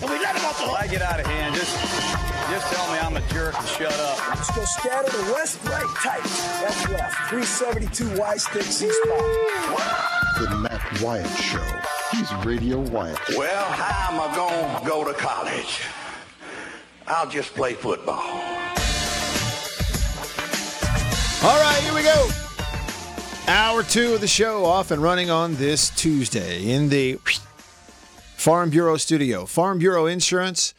And we let them off the hook. I get out of hand, just just tell me I'm a jerk and shut up. Let's go scatter the west, right, tight. That's left. 372 Y stick C spot. The Matt Wyatt Show. He's Radio Wyatt. Well, how am I going to go to college? I'll just play football. All right, here we go. Hour two of the show off and running on this Tuesday in the Farm Bureau studio. Farm Bureau Insurance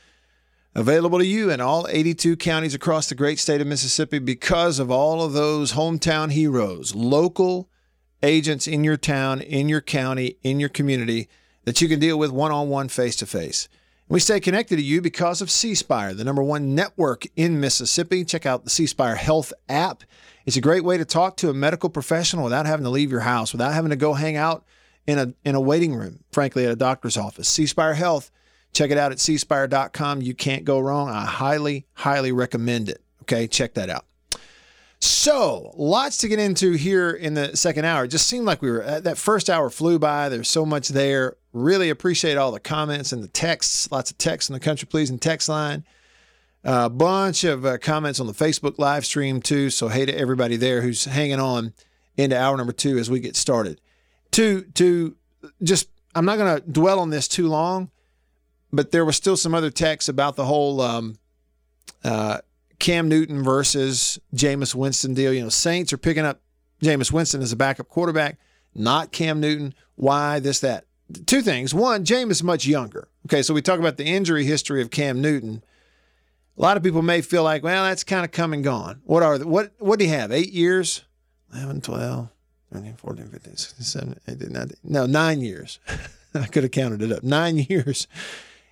available to you in all 82 counties across the great state of Mississippi because of all of those hometown heroes, local agents in your town, in your county, in your community that you can deal with one on one, face to face. We stay connected to you because of C Spire, the number one network in Mississippi. Check out the C Spire Health app. It's a great way to talk to a medical professional without having to leave your house, without having to go hang out in a in a waiting room, frankly, at a doctor's office. C Spire Health. Check it out at cspire.com. You can't go wrong. I highly, highly recommend it. Okay, check that out. So, lots to get into here in the second hour. It just seemed like we were uh, that first hour flew by. There's so much there. Really appreciate all the comments and the texts. Lots of texts on the country pleasing text line. A uh, bunch of uh, comments on the Facebook live stream too. So hey to everybody there who's hanging on into hour number two as we get started. To to just I'm not going to dwell on this too long, but there was still some other texts about the whole um, uh, Cam Newton versus Jameis Winston deal. You know, Saints are picking up Jameis Winston as a backup quarterback, not Cam Newton. Why this that? Two things. One, Jameis is much younger. Okay, so we talk about the injury history of Cam Newton. A lot of people may feel like, well, that's kind of come and gone. What are the, what what do you have? Eight years? 11, 12, 13, 14, 15, 16, 17, 18, 19. No, nine years. I could have counted it up. Nine years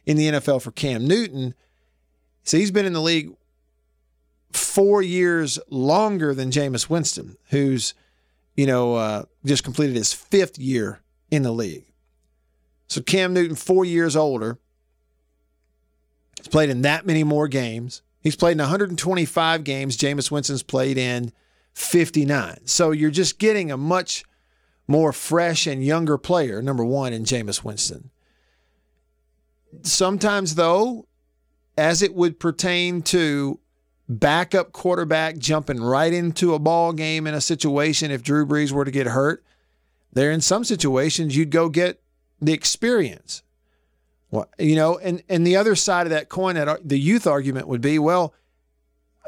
in the NFL for Cam Newton. So he's been in the league four years longer than Jameis Winston, who's, you know, uh, just completed his fifth year in the league. So Cam Newton, four years older. He's played in that many more games. He's played in 125 games. Jameis Winston's played in 59. So you're just getting a much more fresh and younger player, number one, in Jameis Winston. Sometimes, though, as it would pertain to backup quarterback jumping right into a ball game in a situation if Drew Brees were to get hurt, there in some situations you'd go get the experience. Well, you know, and and the other side of that coin, that uh, the youth argument would be, well,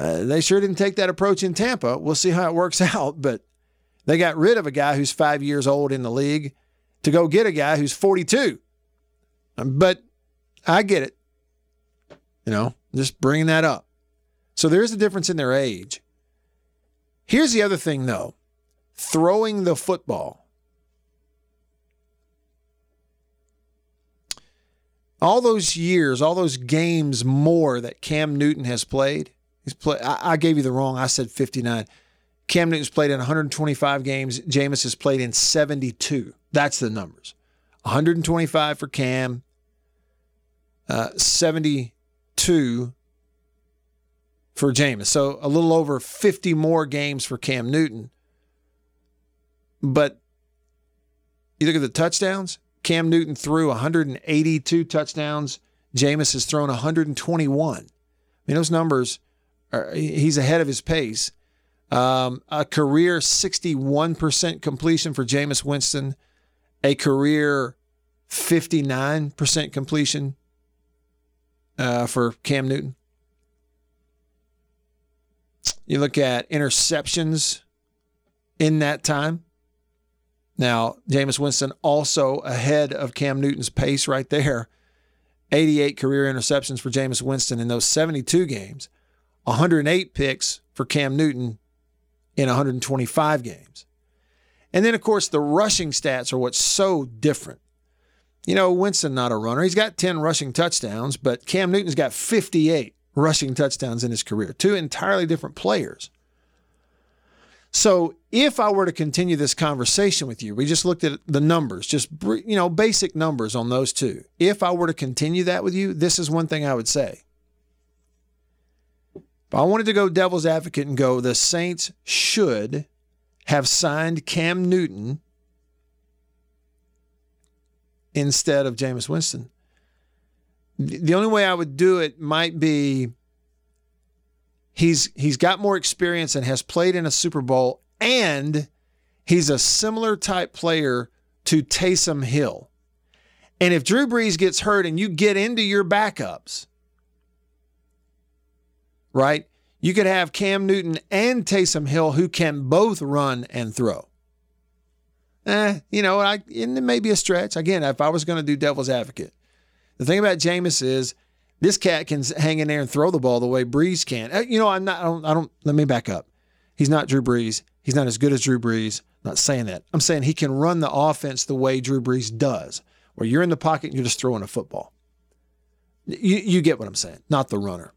uh, they sure didn't take that approach in Tampa. We'll see how it works out, but they got rid of a guy who's five years old in the league to go get a guy who's 42. But I get it. You know, just bringing that up. So there is a difference in their age. Here's the other thing, though throwing the football. All those years, all those games more that Cam Newton has played, he's. I, I gave you the wrong. I said 59. Cam Newton's played in 125 games. Jameis has played in 72. That's the numbers. 125 for Cam, uh, 72 for Jameis. So a little over 50 more games for Cam Newton. But you look at the touchdowns, Cam Newton threw 182 touchdowns. Jameis has thrown 121. I mean, those numbers, he's ahead of his pace. Um, a career 61% completion for Jameis Winston, a career 59% completion uh, for Cam Newton. You look at interceptions in that time. Now, Jameis Winston also ahead of Cam Newton's pace right there. 88 career interceptions for Jameis Winston in those 72 games, 108 picks for Cam Newton in 125 games. And then, of course, the rushing stats are what's so different. You know, Winston not a runner. He's got 10 rushing touchdowns, but Cam Newton's got 58 rushing touchdowns in his career. Two entirely different players. So, if I were to continue this conversation with you, we just looked at the numbers, just you know, basic numbers on those two. If I were to continue that with you, this is one thing I would say. If I wanted to go devil's advocate and go, the Saints should have signed Cam Newton instead of Jameis Winston. The only way I would do it might be he's he's got more experience and has played in a Super Bowl and he's a similar type player to Taysom Hill. And if Drew Brees gets hurt and you get into your backups, right? You could have Cam Newton and Taysom Hill who can both run and throw. Eh, you know, I and it may be a stretch. Again, if I was going to do devil's advocate, the thing about Jameis is this cat can hang in there and throw the ball the way Brees can. Uh, you know, I'm not. I don't. I don't let me back up. He's not Drew Brees. He's not as good as Drew Brees. I'm not saying that. I'm saying he can run the offense the way Drew Brees does, where you're in the pocket and you're just throwing a football. You, you get what I'm saying, not the runner.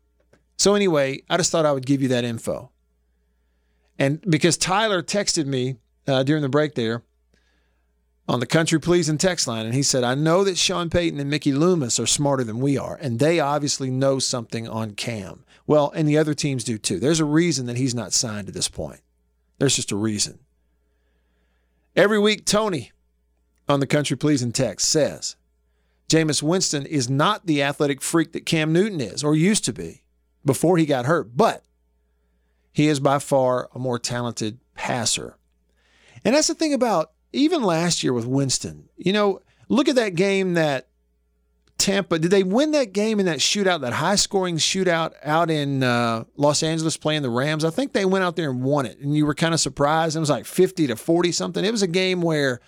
So anyway, I just thought I would give you that info. And because Tyler texted me uh, during the break there, on the Country Pleasing text line, and he said, I know that Sean Payton and Mickey Loomis are smarter than we are, and they obviously know something on Cam. Well, and the other teams do too. There's a reason that he's not signed at this point. There's just a reason. Every week, Tony on the Country Pleasing text says, Jameis Winston is not the athletic freak that Cam Newton is or used to be before he got hurt, but he is by far a more talented passer. And that's the thing about even last year with Winston, you know, look at that game that Tampa did they win that game in that shootout, that high scoring shootout out in uh, Los Angeles playing the Rams? I think they went out there and won it, and you were kind of surprised. It was like 50 to 40 something. It was a game where,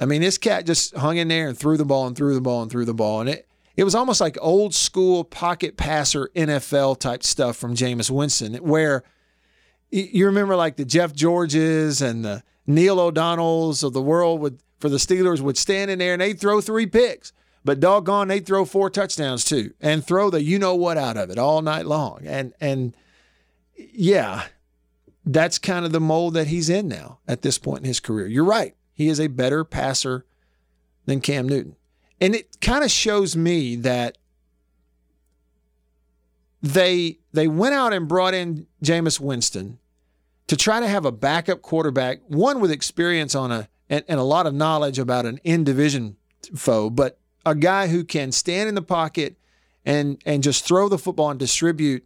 I mean, this cat just hung in there and threw the ball and threw the ball and threw the ball. And it, it was almost like old school pocket passer NFL type stuff from Jameis Winston, where you remember like the Jeff Georges and the Neil O'Donnells of the world would for the Steelers would stand in there and they'd throw three picks. But doggone, they'd throw four touchdowns too and throw the you know what out of it all night long. And and yeah, that's kind of the mold that he's in now at this point in his career. You're right. He is a better passer than Cam Newton. And it kind of shows me that they they went out and brought in Jameis Winston to try to have a backup quarterback, one with experience on a and, and a lot of knowledge about an in division foe, but a guy who can stand in the pocket and and just throw the football and distribute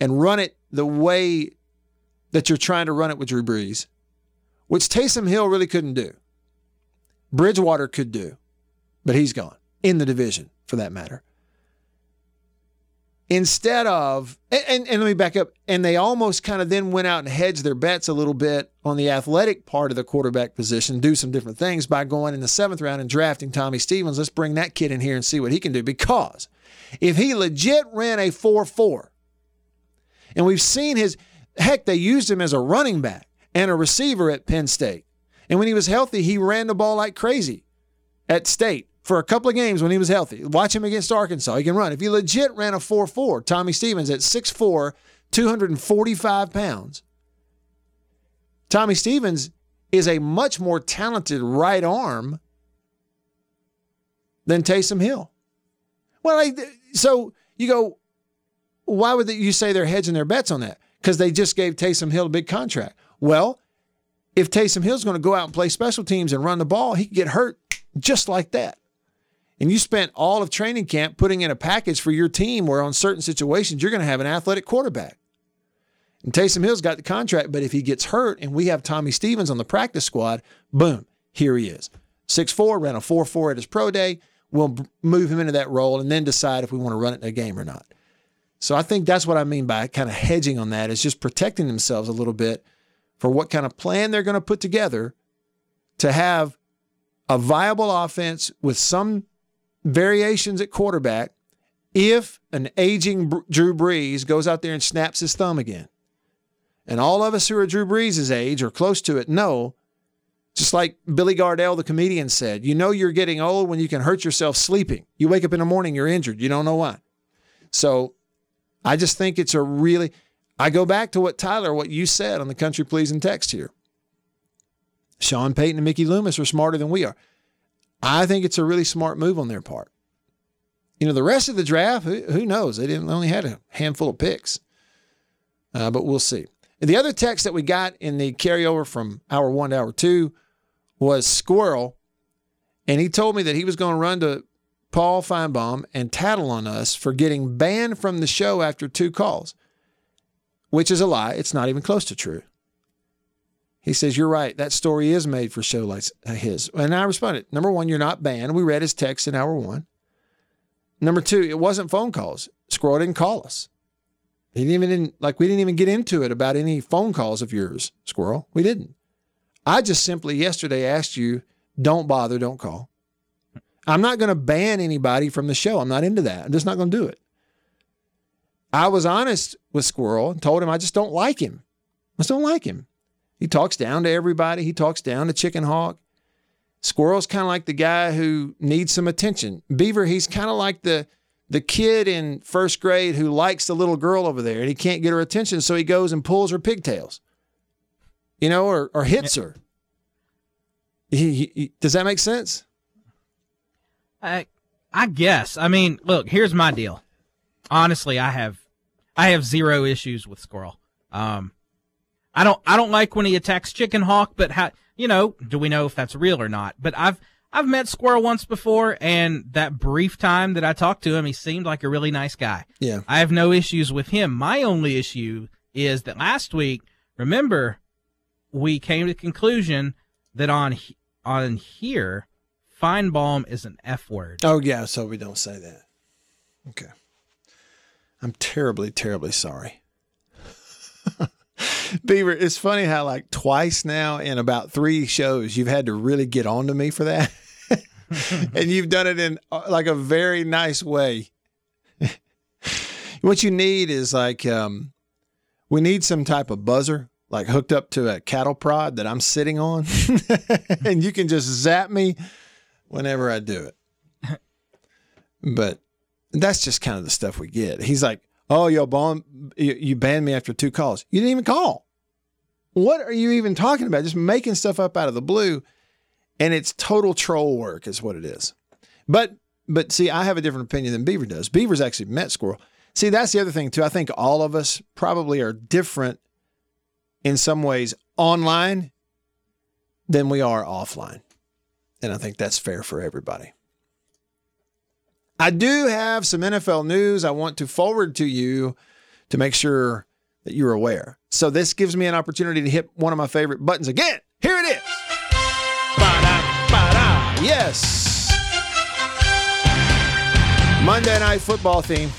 and run it the way that you're trying to run it with Drew Brees, which Taysom Hill really couldn't do. Bridgewater could do, but he's gone in the division for that matter. Instead of and, and, let me back up and they almost kind of then went out and hedged their bets a little bit on the athletic part of the quarterback position do some different things by going in the seventh round and drafting tommy stevens. Let's bring that kid in here and see what he can do. Because if he legit ran a 4-4 and we've seen his heck they used him as a running back and a receiver at penn state. And when he was healthy he ran the ball like crazy at state for a couple of games when he was healthy. Watch him against Arkansas. He can run. If he legit ran a 4 4, Tommy Stevens at 6'4, 245 pounds, Tommy Stevens is a much more talented right arm than Taysom Hill. Well, I, so you go, why would you say they're hedging their bets on that? Because they just gave Taysom Hill a big contract. Well, if Taysom Hill's going to go out and play special teams and run the ball, he could get hurt just like that and you spent all of training camp putting in a package for your team where on certain situations you're going to have an athletic quarterback. And Taysom Hill's got the contract, but if he gets hurt and we have Tommy Stevens on the practice squad, boom, here he is. 6'4, ran a 4'4 at his pro day. We'll move him into that role and then decide if we want to run it in a game or not. So I think that's what I mean by kind of hedging on that is just protecting themselves a little bit for what kind of plan they're going to put together to have a viable offense with some variations at quarterback if an aging Drew Brees goes out there and snaps his thumb again. And all of us who are Drew Brees' age or close to it know Just like Billy Gardell, the comedian, said, you know you're getting old when you can hurt yourself sleeping. You wake up in the morning, you're injured. You don't know why. So I just think it's a really, I go back to what Tyler, what you said on the country pleasing text here. Sean Payton and Mickey Loomis are smarter than we are. I think it's a really smart move on their part. You know, the rest of the draft, who, who knows? They didn't only had a handful of picks, uh, but we'll see. And the other text that we got in the carryover from hour one to hour two was Squirrel, and he told me that he was going to run to Paul Finebaum and tattle on us for getting banned from the show after two calls, which is a lie. It's not even close to true. He says, You're right. That story is made for show like his. And I responded, Number one, you're not banned. We read his text in hour one. Number two, it wasn't phone calls. Squirrel didn't call us. He didn't even, like, we didn't even get into it about any phone calls of yours, Squirrel. We didn't. I just simply yesterday asked you, don't bother, don't call. I'm not going to ban anybody from the show. I'm not into that. I'm just not going to do it. I was honest with Squirrel and told him I just don't like him. I just don't like him. He talks down to everybody. He talks down to Chicken Hawk. Squirrel's kind of like the guy who needs some attention. Beaver, he's kind of like the the kid in first grade who likes the little girl over there and he can't get her attention, so he goes and pulls her pigtails, you know, or, or hits her. He, he, he, does that make sense? I, I guess. I mean, look, here's my deal. Honestly, I have, I have zero issues with Squirrel. Um, I don't, I don't like when he attacks Chicken Hawk, but how, you know, do we know if that's real or not? But I've, I've met Squirrel once before, and that brief time that I talked to him, he seemed like a really nice guy. Yeah. I have no issues with him. My only issue is that last week, remember, we came to the conclusion that on on here, Finebaum is an F word. Oh yeah, so we don't say that. Okay. I'm terribly, terribly sorry. Beaver, it's funny how like twice now in about three shows you've had to really get on to me for that. and you've done it in uh, like a very nice way. what you need is like um, we need some type of buzzer like hooked up to a cattle prod that I'm sitting on and you can just zap me whenever I do it. But that's just kind of the stuff we get. He's like, "Oh, you, you banned me after two calls. You didn't even call. What are you even talking about? Just making stuff up out of the blue." And it's total troll work, is what it is. But but see, I have a different opinion than Beaver does. Beaver's actually met Squirrel. See, that's the other thing too. I think all of us probably are different in some ways online than we are offline. And I think that's fair for everybody. I do have some NFL news I want to forward to you to make sure that you're aware. So this gives me an opportunity to hit one of my favorite buttons again. Here it is. Ba-da. Yes. Monday Night Football theme.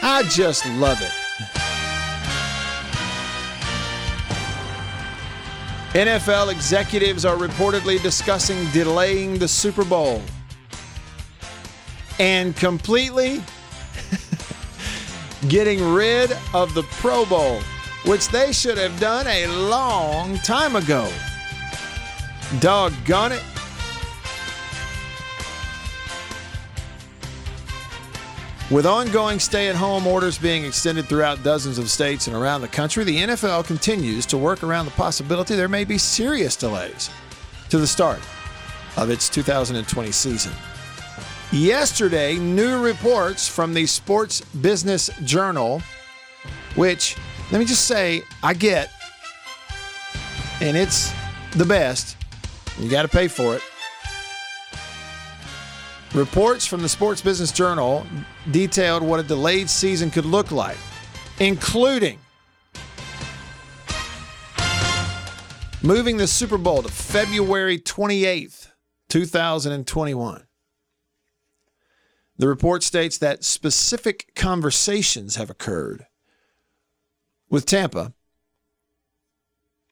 I just love it. NFL executives are reportedly discussing delaying the Super Bowl and completely getting rid of the Pro Bowl, which they should have done a long time ago. Doggone it. With ongoing stay at home orders being extended throughout dozens of states and around the country, the NFL continues to work around the possibility there may be serious delays to the start of its 2020 season. Yesterday, new reports from the Sports Business Journal, which, let me just say, I get, and it's the best. You got to pay for it. Reports from the Sports Business Journal detailed what a delayed season could look like, including moving the Super Bowl to February 28th, 2021. The report states that specific conversations have occurred with Tampa.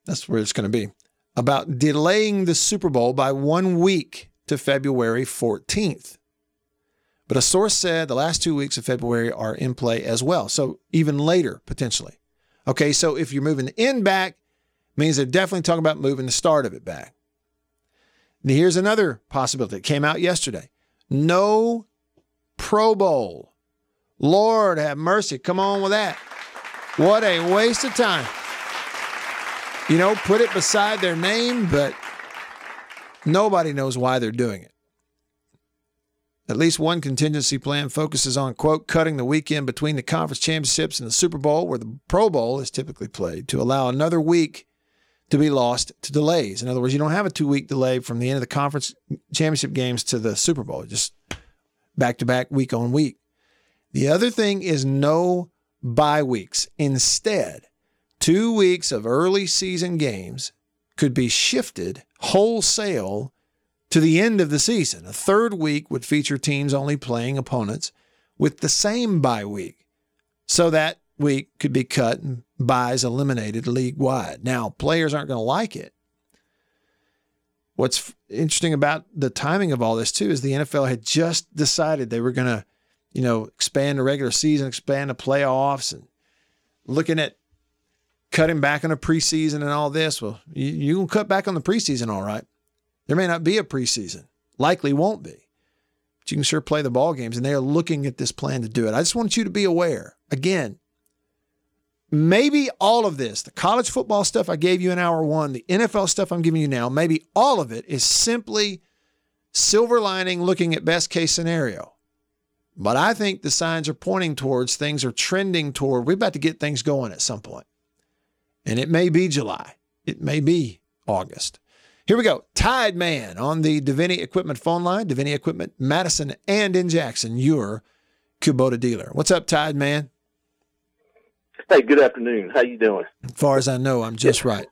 That's where it's going to be about delaying the Super Bowl by one week to February 14th. But a source said the last two weeks of February are in play as well. So even later, potentially. Okay, so if you're moving the end back, means they're definitely talking about moving the start of it back. Now, Here's another possibility. that came out yesterday. No Pro Bowl. Lord have mercy. Come on with that. What a waste of time. You know, put it beside their name, but nobody knows why they're doing it. At least one contingency plan focuses on, quote, cutting the weekend between the conference championships and the Super Bowl, where the Pro Bowl is typically played, to allow another week to be lost to delays. In other words, you don't have a two week delay from the end of the conference championship games to the Super Bowl, just back to back, week on week. The other thing is no bye weeks. Instead, two weeks of early season games could be shifted wholesale to the end of the season. A third week would feature teams only playing opponents with the same bye week. So that week could be cut and buys eliminated league wide. Now, players aren't going to like it. What's interesting about the timing of all this too is the NFL had just decided they were going to, you know, expand the regular season, expand the playoffs, and looking at cutting back on the preseason and all this. Well, you, you can cut back on the preseason, all right. There may not be a preseason, likely won't be, but you can sure play the ball games, and they are looking at this plan to do it. I just want you to be aware. Again, maybe all of this, the college football stuff I gave you in hour one, the NFL stuff I'm giving you now, maybe all of it is simply silver lining looking at best case scenario. But I think the signs are pointing towards things are trending toward we're about to get things going at some point. And it may be July. It may be August. Here we go. Tide Man on the Deviney Equipment phone line. Deviney Equipment, Madison and in Jackson, your Kubota dealer. What's up, Tide Man? Hey, good afternoon. How you doing? As far as I know, I'm just right.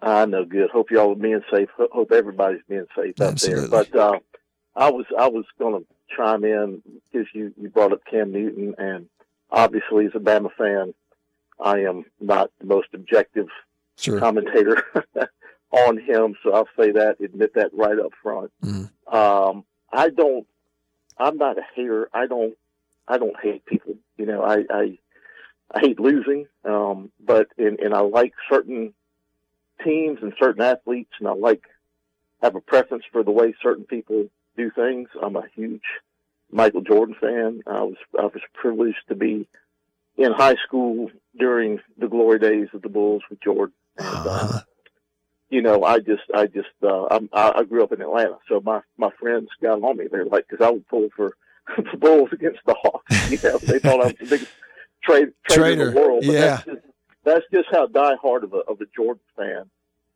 I know. Good. Hope y'all are being safe. Hope everybody's being safe out Absolutely. there. But uh, I was I was going to chime in because you you brought up Cam Newton, and obviously as a Bama fan, I am not the most objective Sure. commentator on him. So I'll say that, admit that right up front. Mhm. Um, I don't. I'm not a hater. I don't. I don't hate people. You know, I I, I hate losing. Um, but and and I like certain teams and certain athletes, and I like have a preference for the way certain people do things. I'm a huge Michael Jordan fan. I was I was privileged to be in high school during the glory days of the Bulls with Jordan. And, uh, Uh-huh. you know, I just, I just, uh, I'm, I I grew up in Atlanta, so my my friends got on me. They're like, because I would pull for the Bulls against the Hawks. You know, they thought I was the biggest trade trader, in the world. But yeah. that's just, that's just how diehard of a of a Jordan fan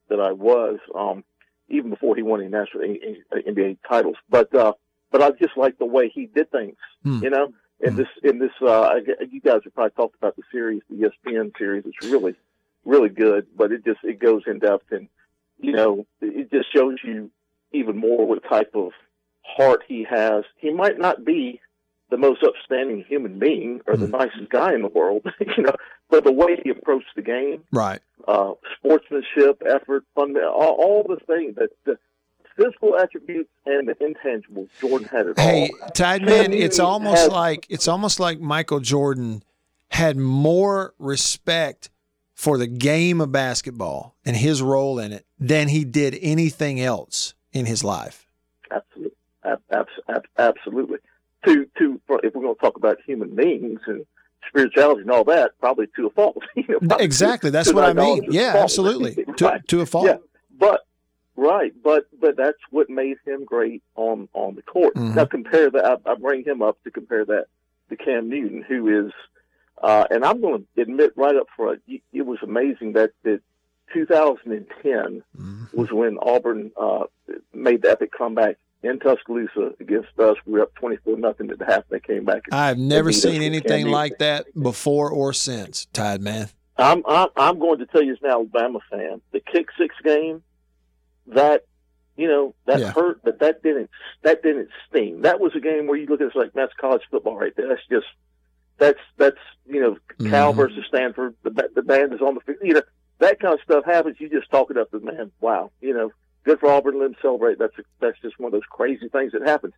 that I was, um, even before he won any national NBA titles. But uh, but I just like the way he did things. Hmm. You know, in this in this, uh, you guys have probably talked about the series, the ESPN series. It's really really good, but it just it goes in depth and you know it just shows you even more what type of heart he has. He might not be the most upstanding human being or the nicest guy in the world, you know, but the way he approached the game, Right. uh, sportsmanship, effort, fun, all, all the things that the physical attributes and the intangibles, Jordan had it Hey, all. Man, it's almost had- like it's almost like Michael Jordan had more respect for the game of basketball and his role in it than he did anything else in his life. Absolutely, ab- abs- ab- absolutely. To to if we're going to talk about human beings and spirituality and all that, probably to a fault. you know, Exactly. That's to what I mean. Yeah, absolutely. To, Right. to a fault. Yeah, but right, but but that's what made him great on on the court. Mhm. Now compare that. I, I bring him up to compare that to Cam Newton, who is, uh, and I'm going to admit right up front, it was amazing that that 2010 Mhm. was when Auburn uh, made the epic comeback in Tuscaloosa against us. We were up 24 nothing at the half. They came back. I've never seen anything like that before or since, Tide Man. I'm, I'm I'm going to tell you as an Alabama fan, the kick six game, that you know that Yeah. hurt, but that didn't that didn't sting. That was a game where you look at it it's like that's college football right there. That's just that's that's you know Cal Mhm. versus Stanford. The the band is on the field. You know that kind of stuff happens. You just talk it up, and man, wow, you know, good for Auburn. Let them celebrate. That's that's just one of those crazy things that happens.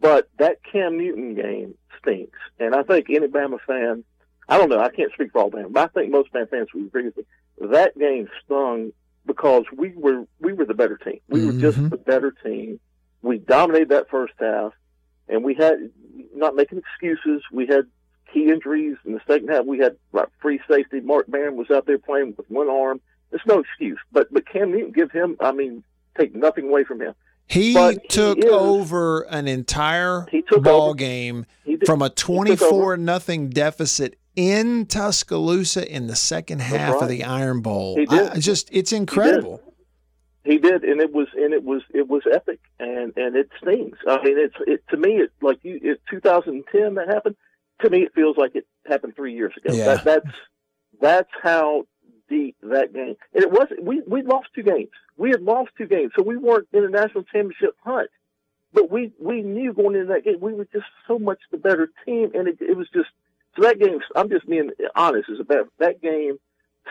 But that Cam Newton game stinks, and I think any Bama fan I don't know. I can't speak for all Bama, but I think most Bama fans would agree with me. That game stung because we were we were the better team. We were just Mhm. the better team. We dominated that first half, and we had not making excuses. We had key injuries in the second half. We had like free safety. Mark Barron was out there playing with one arm. There's no excuse. But but Cam Newton, give him. I mean, take nothing away from him. He But he took is- over an entire He ball over. game He did- from a 24 over. nothing deficit in Tuscaloosa in the second half of the Iron Bowl. He did. I- just it's incredible. He did, and it was and it was it was epic, and and it stings. I mean, it's it to me. It like you, it's 2010 that happened. To me, it feels like it happened three years ago. Yeah. That, that's that's how deep that game. And it was we we lost two games. We had lost two games, so we weren't in a national championship hunt. But we we knew going into that game we were just so much the better team, and it, it was just so that game. I'm just being honest. Is about that game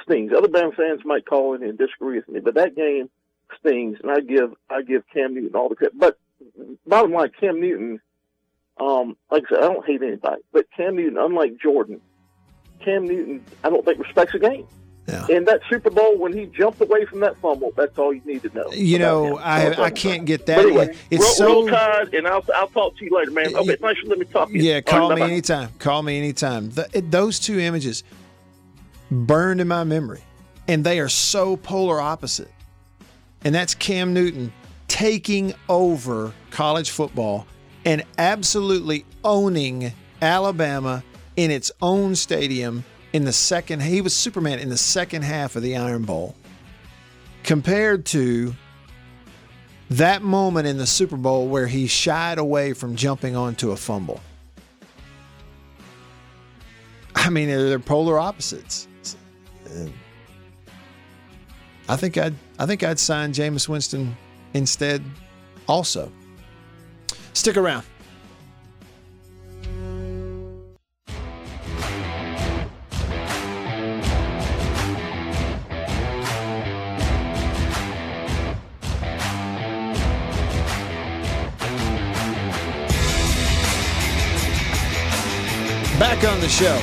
stings. Other Bama fans might call in and disagree with me, but that game stings, and I give I give Cam Newton all the credit. But bottom line, Cam Newton, um, like I said, I don't hate anybody, but Cam Newton, unlike Jordan, Cam Newton, I don't think respects the game. Yeah. In that Super Bowl, when he jumped away from that fumble, that's all you need to know. You know, him. That's all I I can't about. get that. But anyway, it's roll, so roll tide, and I'll I'll talk to you later, man. Okay, thanks for letting me talk to you. Yeah, call right, me bye-bye. anytime. Call me anytime. The, it, those two images burned in my memory, and they are so polar opposite. And that's Cam Newton taking over college football and absolutely owning Alabama in its own stadium in the second. He was Superman in the second half of the Iron Bowl, compared to that moment in the Super Bowl where he shied away from jumping onto a fumble. I mean, they're, polar opposites. I think I'd I think I'd sign Jameis Winston instead. Also, stick around. Back on the show.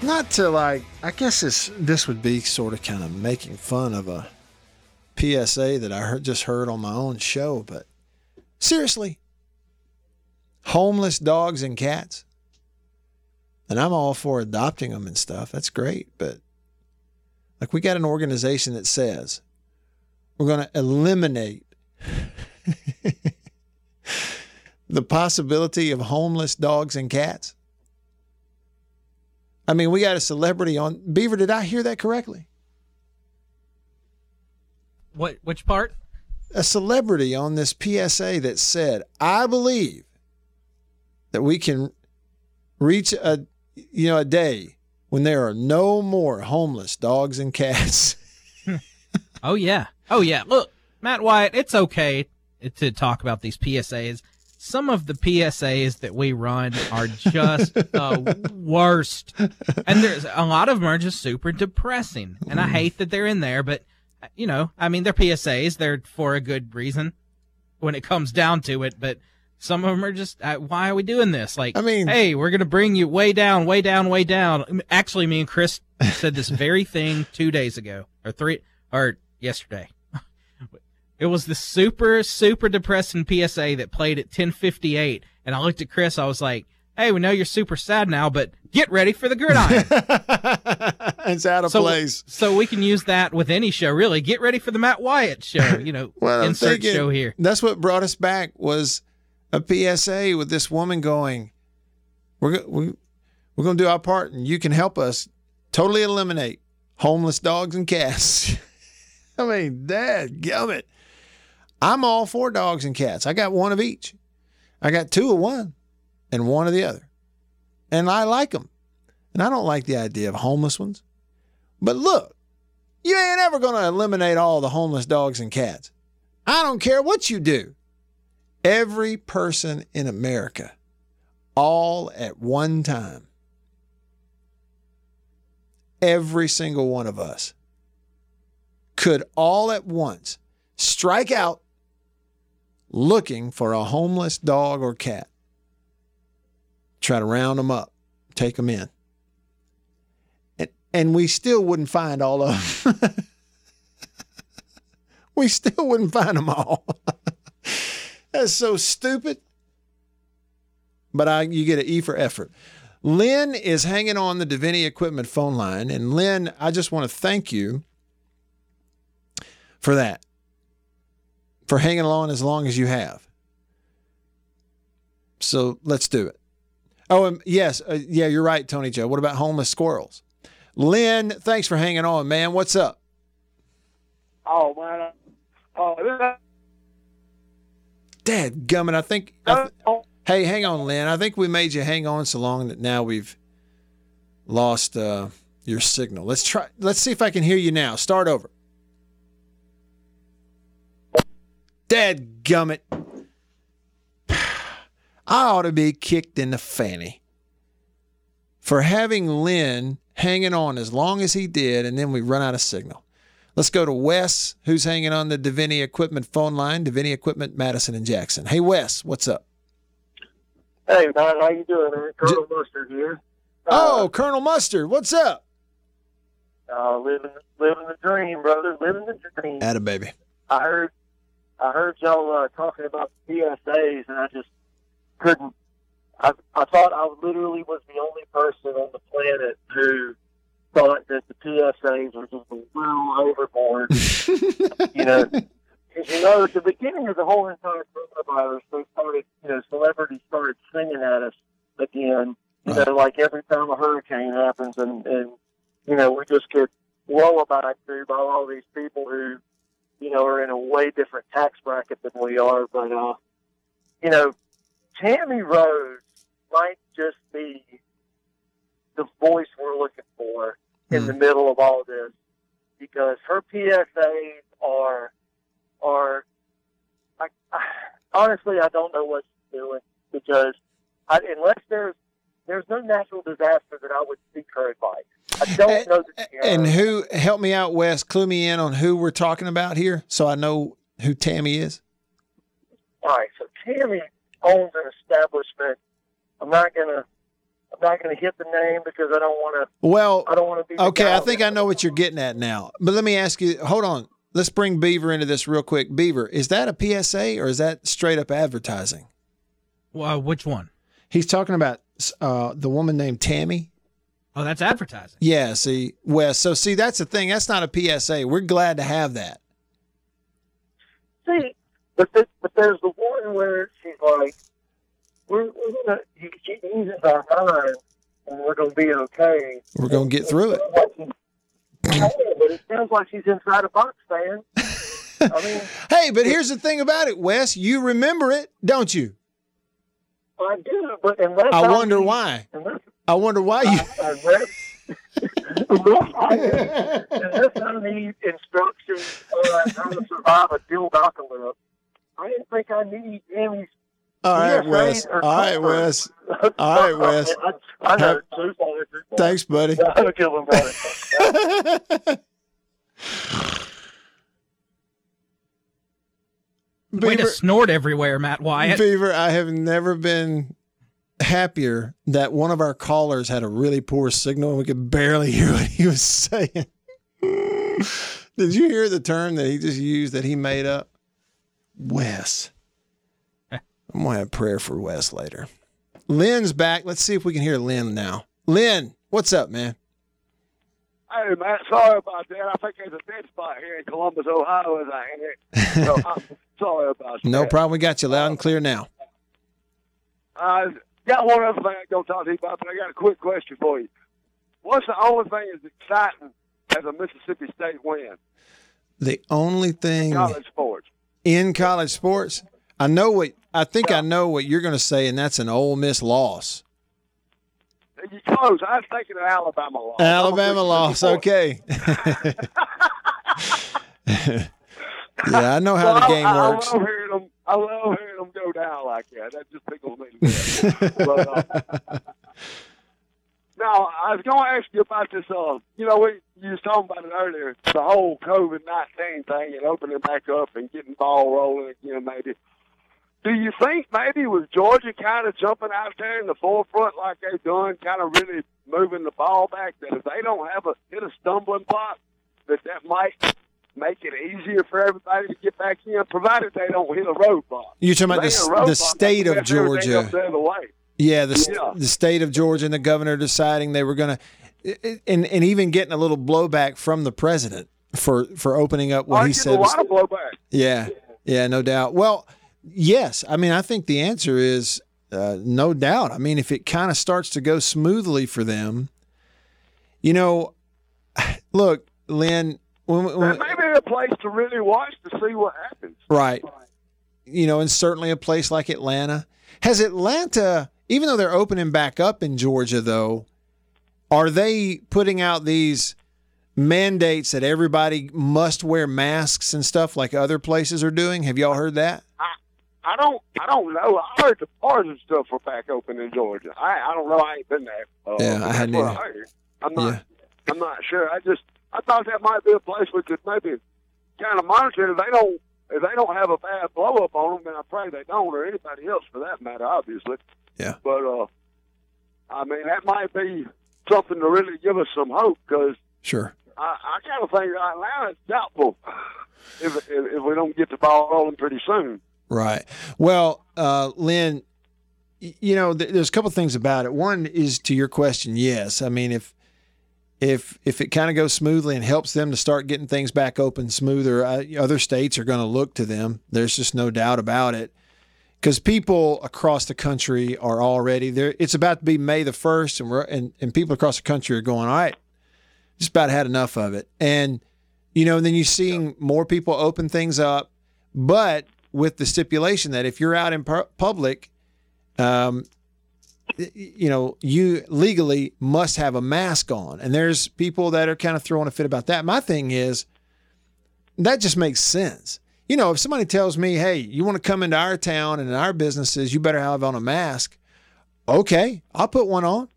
Not to like, I guess this this would be sort of kind of making fun of a PSA that I heard, just heard on my own show, but seriously, homeless dogs and cats, and I'm all for adopting them and stuff. That's great, but like we got an organization that says we're going to eliminate the possibility of homeless dogs and cats. I mean, we got a celebrity on Beaver. Did I hear that correctly? What? Which part? A celebrity on this PSA that said, "I believe that we can reach a you know a day when there are no more homeless dogs and cats." Oh yeah. Oh yeah. Look, Matt Wyatt, it's okay to talk about these PSAs. Some of the PSAs that we run are just the worst. And there's a lot of them are just super depressing. And I hate that they're in there, but you know, I mean they're PSAs, they're for a good reason when it comes down to it, but some of them are just uh, why are we doing this? Like I mean- hey, we're going to bring you way down, way down, way down. Actually, me and Chris said this very thing 2 days ago or 3 or yesterday. It was the super, super depressing PSA that played at 1058. And I looked at Chris. I was like, hey, we know you're super sad now, but get ready for the gridiron. it's out of so, place. So we can use that with any show, really. Get ready for the Matt Wyatt show. You know, Well, insert thinking show here. That's what brought us back was a PSA with this woman going, "We're we, we're going to do our part, and you can help us totally eliminate homeless dogs and cats." I mean, Dad, gummit. I'm all for dogs and cats. I got one of each. I got two of one and one of the other, and I like them. And I don't like the idea of homeless ones. But look, you ain't ever going to eliminate all the homeless dogs and cats. I don't care what you do. Every person in America, all at one time, every single one of us could all at once strike out looking for a homeless dog or cat. Try to round them up, take them in. And, and we still wouldn't find all of them. we still wouldn't find them all. That's so stupid. But I, you get an E for effort. Lynn is hanging on the Deviney Equipment phone line. And Lynn, I just want to thank you for that, for hanging on as long as you have. So let's do it. Oh, and yes, uh, yeah, you're right, Tony Joe. What about homeless squirrels? Lynn, thanks for hanging on, man. What's up? Oh man. Oh, Dad gummit, I think. I th- hey, hang on, Lynn. I think we made you hang on so long that now we've lost uh, your signal. Let's try. Let's see if I can hear you now. Start over. Dad gummit. I ought to be kicked in the fanny for having Lynn hanging on as long as he did, and then we run out of signal. Let's go to Wes, who's hanging on the Deviney Equipment phone line. Deviney Equipment, Madison and Jackson. Hey, Wes, what's up? Hey, man, how you doing, man? Colonel Mustard here. oh, Colonel Mustard, what's up? Uh, living, living the dream, brother. Living the dream. Atta baby. I heard, I heard y'all uh, talking about the PSAs, and I just couldn't. I, I thought I literally was the only person on the planet who thought that the PSAs were just a little overboard. you know, because you know, at the beginning of the whole entire coronavirus, they started, you know, celebrities started singing at us again. You know, like every time a hurricane happens, and and you know, we just get lullabied to by all these people who, you know, are in a way different tax bracket than we are. But uh, you know, Tammy Rose might just be the voice we're looking for in the middle of all this because her PSAs are are I, I, honestly I don't know what she's doing because I, unless there's there's no natural disaster that I would seek her advice. I don't know that And who, help me out, Wes, clue me in on who we're talking about here so I know who Tammy is. All right, so Tammy owns an establishment. I'm not gonna I'm not gonna hit the name because I don't want to. Well, I don't want to be. Okay, I think I know what you're getting at now. But let me ask you, hold on. Let's bring Beaver into this real quick. Beaver, is that a PSA or is that straight up advertising? Well, which one? He's talking about uh, the woman named Tammy. Oh, that's advertising. Yeah, see, Wes. So, see, that's the thing. That's not a PSA. We're glad to have that. See, but th- but there's the one where she's like, "We're, we're gonna you, she eases our mind, and we're gonna be okay." We're going to get through it. Yeah, but it sounds like she's inside a box fan. I mean, Hey, but here's the thing about it, Wes. You remember it, don't you? I do, but unless I wonder need- why. Unless, I wonder why uh, you. unless, unless, I, unless I need instructions on how to survive a dildocalypse, I didn't think I need Tammy's All right, Wes. All right. Wes. All right, Wes. I, I know. Have- Too far, too far. Thanks, buddy. Killing. Way to snort everywhere, Matt Wyatt. Beaver, I have never been happier that one of our callers had a really poor signal and we could barely hear what he was saying. Did you hear the term that he just used that he made up? Wes. I'm going to have prayer for Wes later. Lynn's back. Let's see if we can hear Lynn now. Lynn, what's up, man? Hey, man, sorry about that. I think there's a dead spot here in Columbus, Ohio, as I hear. So I'm sorry about that. No problem. We got you loud and uh, clear now. I got one other thing I'm going to talk to you about, but I got a quick question for you. What's the only thing that's exciting as a Mississippi State win? The only thing College sports. in college sports, I know what I think I know what you're going to say, and that's an Ole Miss loss. You close. I was thinking of Alabama loss. Alabama loss. Okay. yeah, I know how the Well, game I, works. I love hearing them. I love hearing them go down like that. That just tickles me. to death. but, uh, now, I was going to ask you about this. Uh, you know, we you was talking about it earlier. The whole COVID nineteen thing and opening back up and getting ball rolling again, maybe. Do you think maybe with Georgia kind of jumping out there in the forefront like they've done, kind of really moving the ball back, that if they don't have a hit a stumbling block, that that might make it easier for everybody to get back in, provided they don't hit a roadblock. You're talking about the, they hit a the state of Georgia. the. Yeah, the Yeah. the state of Georgia and the governor deciding they were going to, and and even getting a little blowback from the president for for opening up what I he said. a was- lot of blowback. yeah, yeah, no doubt. Well, yes, I mean I think the answer is uh, no doubt. I mean if it kind of starts to go smoothly for them, you know, look, Lynn, when, when, That may be a place to really watch to see what happens. Right. You know, and certainly a place like Atlanta. Has Atlanta, even though they're opening back up in Georgia, though, are they putting out these mandates that everybody must wear masks and stuff like other places are doing? Have y'all heard that? I don't. I don't know. I heard the bars and stuff were back open in Georgia. I. I don't know. I ain't been there. Uh, Yeah, I hadn't either. I heard. I'm not. Yeah. I'm not sure. I just. I thought that might be a place we could maybe kind of monitor. If they don't. If they don't have a bad blow up on them, and I pray they don't, or anybody else for that matter, obviously. Yeah. But uh, I mean, that might be something to really give us some hope because Sure. I, I kind of think Atlanta's doubtful if, if if we don't get the ball rolling pretty soon. Right. Well, uh, Lynn, you know, th- there's a couple things about it. One is to your question. Yes, I mean, if if if it kind of goes smoothly and helps them to start getting things back open smoother, uh, other states are going to look to them. There's just no doubt about it. Because people across the country are already there. It's about to be May the first, and we're and, and people across the country are going, all right, just about had enough of it. And you know, and then you're seeing more people open things up, but with the stipulation that if you're out in pu- public, um, you know, you legally must have a mask on. And there's people that are kind of throwing a fit about that. My thing is, that just makes sense. You know, if somebody tells me, hey, you want to come into our town and in our businesses, you better have on a mask. Okay, I'll put one on.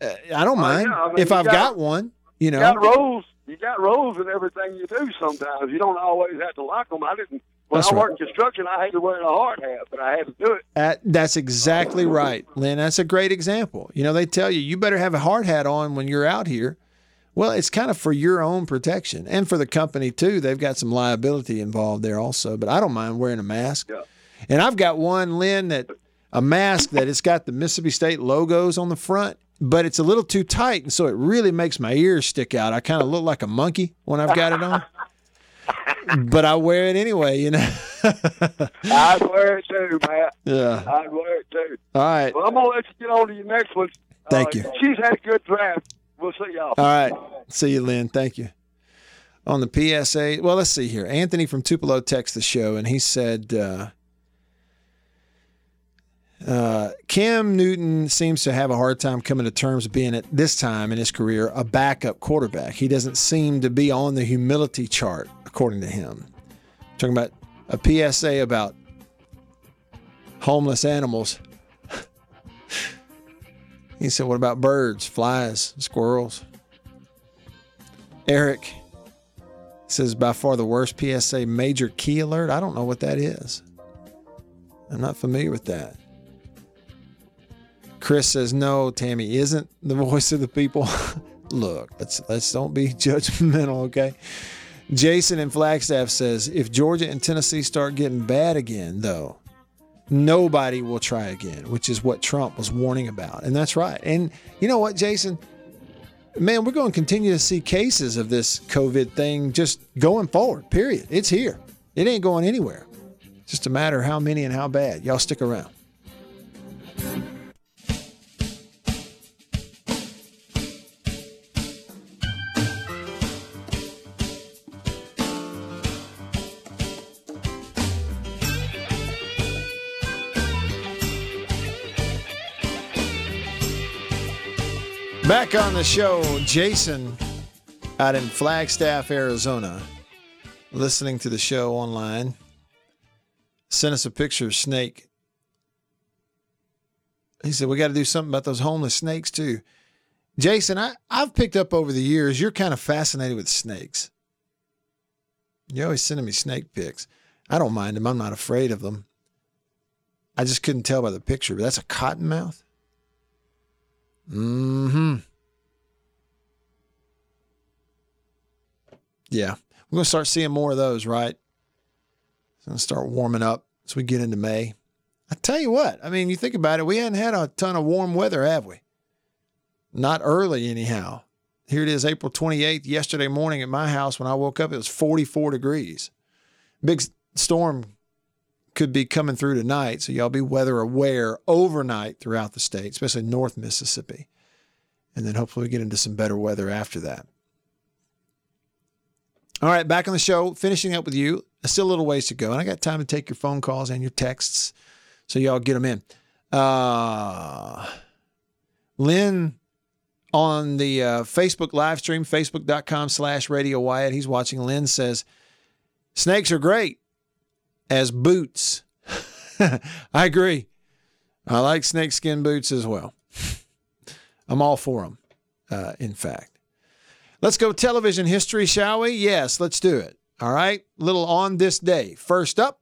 Uh, I don't Oh, mind yeah, I mean, if I've got- got one. You know, You got rules. You got rules in everything you do. Sometimes you don't always have to like them. I didn't. When That's I right. worked construction, I hated wearing a hard hat, but I had to do it. That, that's exactly right, Lynn. That's a great example. You know, they tell you you better have a hard hat on when you're out here. Well, it's kind of for your own protection and for the company too. They've got some liability involved there also, but I don't mind wearing a mask. Yeah. And I've got one, Lynn, that a mask that it's got the Mississippi State logos on the front, but it's a little too tight, and so it really makes my ears stick out. I kind of look like a monkey when I've got it on. but I wear it anyway, you know. I'd wear it too, Matt. yeah. I'd wear it too. All right. Well, I'm gonna let you get on to your next one. Thank Uh, you. She's had a good draft. We'll see y'all. All right. See you, Lynn. Thank you. On the PSA, well, let's see here. Anthony from Tupelo texted the show, and he said, uh, uh, Cam Newton seems to have a hard time coming to terms being at this time in his career a backup quarterback. He doesn't seem to be on the humility chart, according to him. Talking about a PSA about homeless animals. he said, What about birds, flies, squirrels? Eric says, By far the worst PSA major key alert. I don't know what that is. I'm not familiar with that. Chris says, "No, Tammy isn't the voice of the people." Look, let's let's don't be judgmental, okay? Jason in Flagstaff says, "If Georgia and Tennessee start getting bad again, though, nobody will try again," which is what Trump was warning about, and that's right. And you know what, Jason? Man, we're going to continue to see cases of this COVID thing just going forward. Period. It's here. It ain't going anywhere. It's just a matter of how many and how bad. Y'all stick around. Back on the show, Jason out in Flagstaff, Arizona, listening to the show online. Sent us a picture of Snake. He said, We got to do something about those homeless snakes, too. Jason, I, I've picked up over the years, you're kind of fascinated with snakes. You're always sending me snake pics. I don't mind them, I'm not afraid of them. I just couldn't tell by the picture, but that's a cottonmouth. Mm-hmm. Yeah. We're going to start seeing more of those, right? It's going to start warming up as we get into May. I tell you what, I mean, you think about it, we hadn't had a ton of warm weather, have we? Not early, anyhow. Here it is, April 28th. Yesterday morning at my house, when I woke up, it was 44 degrees. Big storm could be coming through tonight, so y'all be weather aware overnight throughout the state, especially North Mississippi. And then hopefully we get into some better weather after that. All right, back on the show, finishing up with you. Still a little ways to go, and I got time to take your phone calls and your texts, so y'all get them in. Uh, Lynn on the uh, Facebook live stream, facebook.com slash Radio Wyatt. He's watching. Lynn says, Snakes are great as boots. I agree. I like snakeskin boots as well. I'm all for them, uh, in fact. Let's go television history, shall we? Yes, let's do it. All right. Little on this day. First up,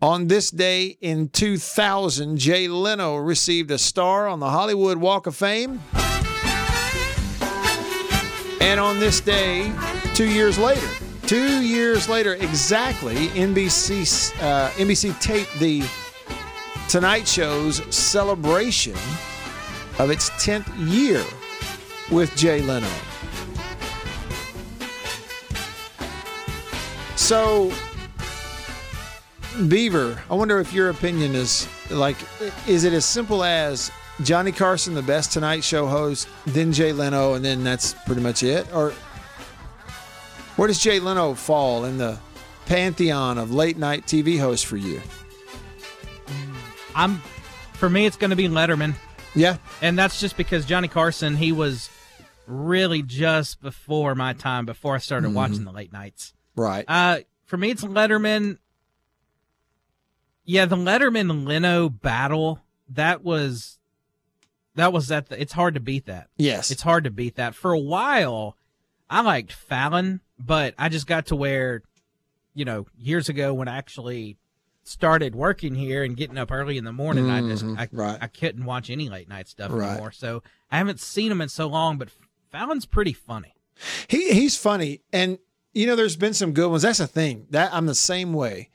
on this day in 2000, Jay Leno received a star on the Hollywood Walk of Fame. And on this day, two years later, two years later exactly, NBC, uh, NBC taped the Tonight Show's celebration of its 10th year with Jay Leno. So, Beaver, I wonder if your opinion is like, is it as simple as Johnny Carson, the best Tonight Show host, then Jay Leno, and then that's pretty much it? Or where does Jay Leno fall in the pantheon of late night TV hosts for you? I'm, for me, it's going to be Letterman. Yeah. And that's just because Johnny Carson, he was really just before my time, before I started Mhm. watching the late nights. Right. Uh, for me, it's Letterman. Yeah, the Letterman Leno battle that was that was that. It's hard to beat that. Yes. it's hard to beat that. For a while, I liked Fallon, but I just got to where, you know, years ago when I actually started working here and getting up early in the morning, I just Mhm, I, right. I couldn't watch any late night stuff Right. anymore. So I haven't seen him in so long, but Fallon's pretty funny. He he's funny, and you know, there's been some good ones. That's the thing. That I'm the same way,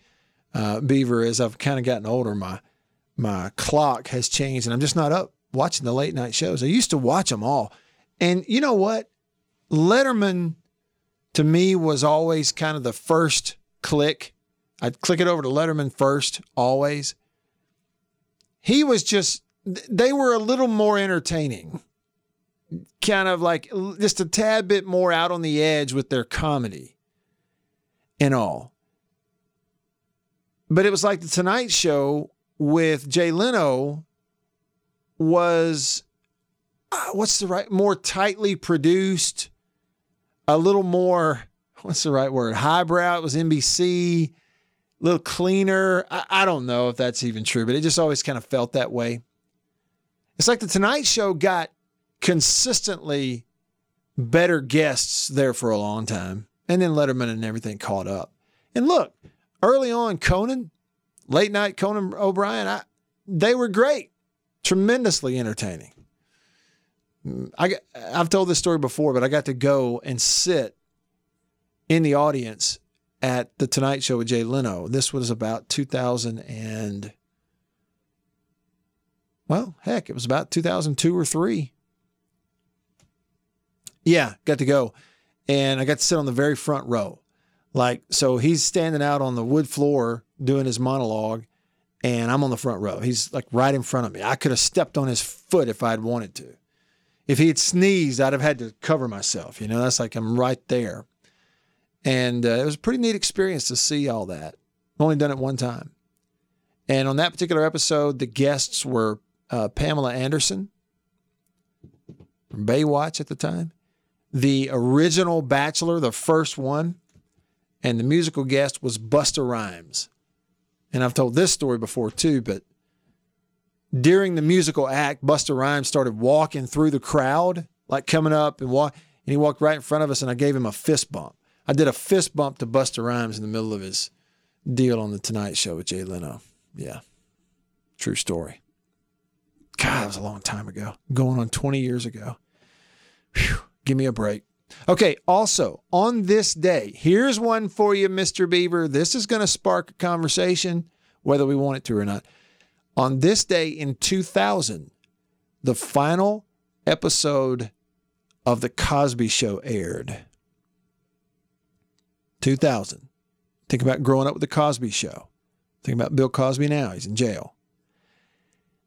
uh, Beaver. As I've kind of gotten older, my my clock has changed, and I'm just not up watching the late night shows. I used to watch them all, and you know what? Letterman to me was always kind of the first click. I'd click it over to Letterman first, always. He was just. They were a little more entertaining kind of like just a tad bit more out on the edge with their comedy and all. But it was like the Tonight Show with Jay Leno was uh, what's the right more tightly produced, a little more what's the right word highbrow. It was NBC, a little cleaner. I, I don't know if that's even true, but it just always kind of felt that way. It's like the Tonight Show got consistently better guests there for a long time. And then Letterman and everything caught up. And look, early on, Conan, late night Conan O'Brien, I, they were great, tremendously entertaining. I, I've told this story before, but I got to go and sit in the audience at the Tonight Show with Jay Leno. This was about 2000 and well, heck, it was about 2002 or three. Yeah, got to go. And I got to sit on the very front row. Like, so he's standing out on the wood floor doing his monologue, and I'm on the front row. He's like right in front of me. I could have stepped on his foot if I'd wanted to. If he had sneezed, I'd have had to cover myself. You know, that's like I'm right there. And uh, it was a pretty neat experience to see all that. I've only done it one time. And on that particular episode, the guests were uh, Pamela Anderson from Baywatch at the time, the original Bachelor, the first one, and the musical guest was Busta Rhymes. And I've told this story before too, but during the musical act, Busta Rhymes started walking through the crowd, like coming up and walk, and he walked right in front of us, and I gave him a fist bump. I did a fist bump to Busta Rhymes in the middle of his deal on the Tonight Show with Jay Leno. Yeah, true story. God, that was a long time ago. Going on 20 years ago. Whew, give me a break. Okay, also on this day, here's one for you, Mr. Beaver. This is going to spark a conversation, whether we want it to or not. On this day in 2000, the final episode of The Cosby Show aired. 2000. Think about growing up with The Cosby Show. Think about Bill Cosby now. He's in jail.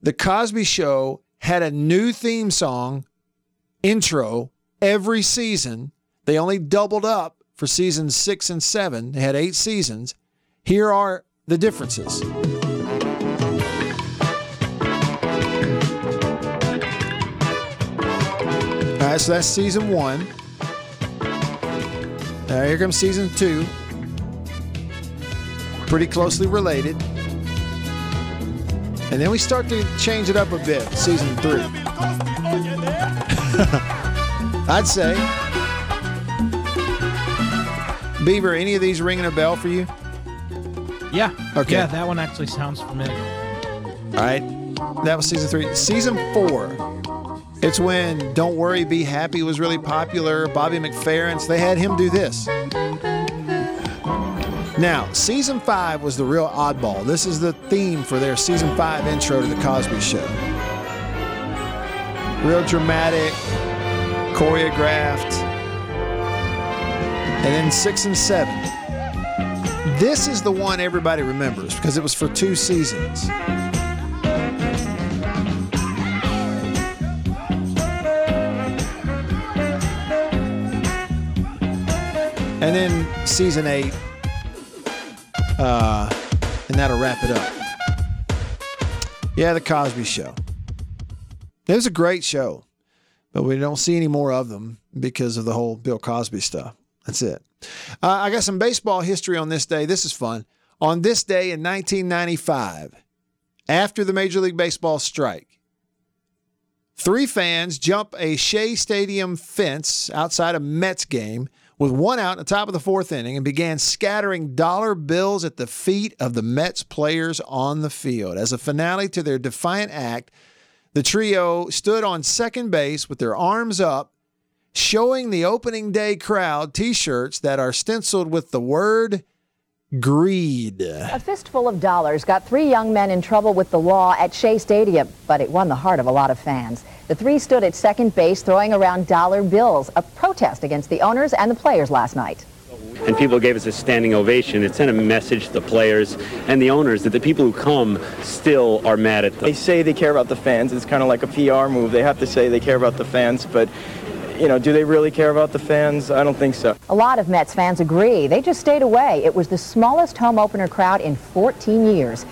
The Cosby Show had a new theme song intro every season. They only doubled up for seasons six and seven. They had eight seasons. Here are the differences. Right, so that's season one. Now here comes season two. Pretty closely related. And then we start to change it up a bit, season three. I'd say. Beaver, any of these ringing a bell for you? Yeah. Okay. Yeah, that one actually sounds familiar. All right. That was season three. Season four. It's when Don't Worry, Be Happy was really popular. Bobby McFerrin, so they had him do this. Now, season five was the real oddball. This is the theme for their season five intro to The Cosby Show. Real dramatic, choreographed. And then six and seven. This is the one everybody remembers because it was for two seasons. And then season eight, uh, and that'll wrap it up. Yeah, The Cosby Show. It was a great show, but we don't see any more of them because of the whole Bill Cosby stuff. That's it. Uh, I got some baseball history on this day. This is fun. On this day in 1995, after the Major League Baseball strike, three fans jump a Shea Stadium fence outside a Mets game with one out in the top of the fourth inning and began scattering dollar bills at the feet of the Mets players on the field. As a finale to their defiant act, the trio stood on second base with their arms up, showing the opening day crowd t shirts that are stenciled with the word greed. A fistful of dollars got three young men in trouble with the law at Shea Stadium, but it won the heart of a lot of fans. The three stood at second base throwing around dollar bills, a protest against the owners and the players last night. and people gave us a standing ovation. It sent a message to the players and the owners that the people who come still are mad at them. They say they care about the fans. It's kind of like a PR move. They have to say they care about the fans, but you know, do they really care about the fans? I don't think so. A lot of Mets fans agree. They just stayed away. It was the smallest home opener crowd in 14 years.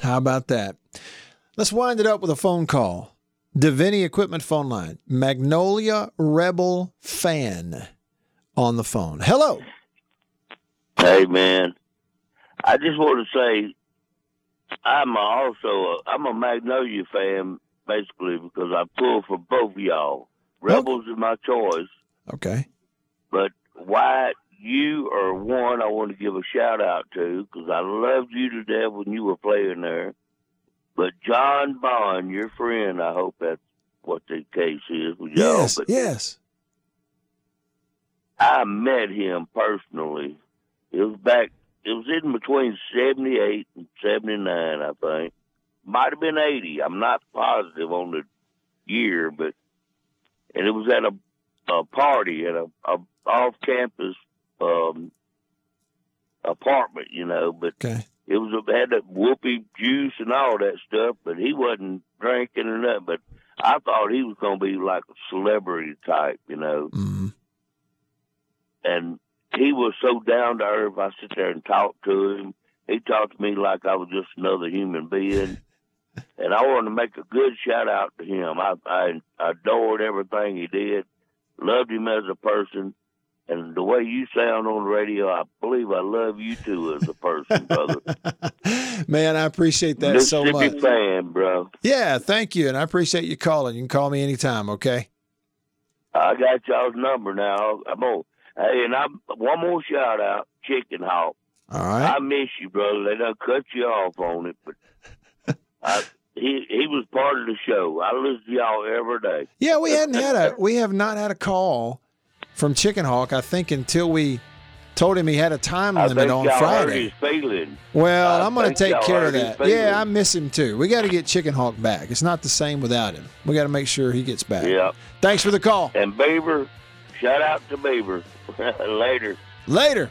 How about that? Let's wind it up with a phone call. Deviney Equipment phone line. Magnolia Rebel fan on the phone. Hello. Hey man, I just want to say I'm also a, I'm a Magnolia fan basically because I pull for both of y'all. Rebels is my choice, Okay. but why you are one I want to give a shout out to because I loved you to death when you were playing there. But John Bond, your friend, I hope that's what the case is with y'all. Yes. but Yes. I met him personally. It was back. It was in between seventy eight and seventy nine, I think. Might have been eighty. I'm not positive on the year, but and it was at a, a party at a, a off campus um, apartment, you know. But okay. It was a, had that whoopee juice and all that stuff, but he wasn't drinking or nothing. But I thought he was going to be like a celebrity type, you know Mm-hmm. and he was so down to earth. I sit there and talk to him. He talked to me like I was just another human being. and I want to make a good shout out to him. I, I adored everything he did, loved him as a person, and the way you sound on the radio, I believe I love you too as a person, brother. Man, I appreciate that so much, fan, bro. Yeah, thank you. And I appreciate you calling. You can call me anytime, okay? I got y'all's number now. I'm on. Hey, and I'm one more shout out, Chicken Hawk. All right. I miss you, brother. They done cut you off on it, but I, he he was part of the show. I listen to y'all every day. Yeah, we hadn't had a we have not had a call from Chicken Hawk. I think until we told him he had a time I limit on Friday. Well, I I'm going to take care of that. Yeah, I miss him too. We got to get Chicken Hawk back. It's not the same without him. We got to make sure he gets back. Yeah. Thanks for the call. And Beaver, shout out to Beaver. Later. Later.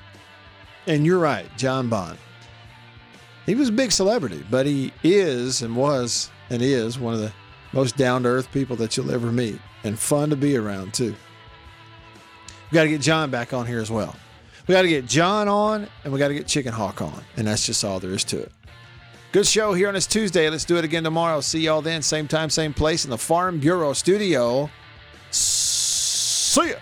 And you're right, John Bond. He was a big celebrity, but he is and was and is one of the most down to earth people that you'll ever meet and fun to be around, too. Got to get John back on here as well. We got to get John on and we got to get Chicken Hawk on. And that's just all there is to it. Good show here on this Tuesday. Let's do it again tomorrow. See y'all then, same time, same place in the Farm Bureau studio. See ya.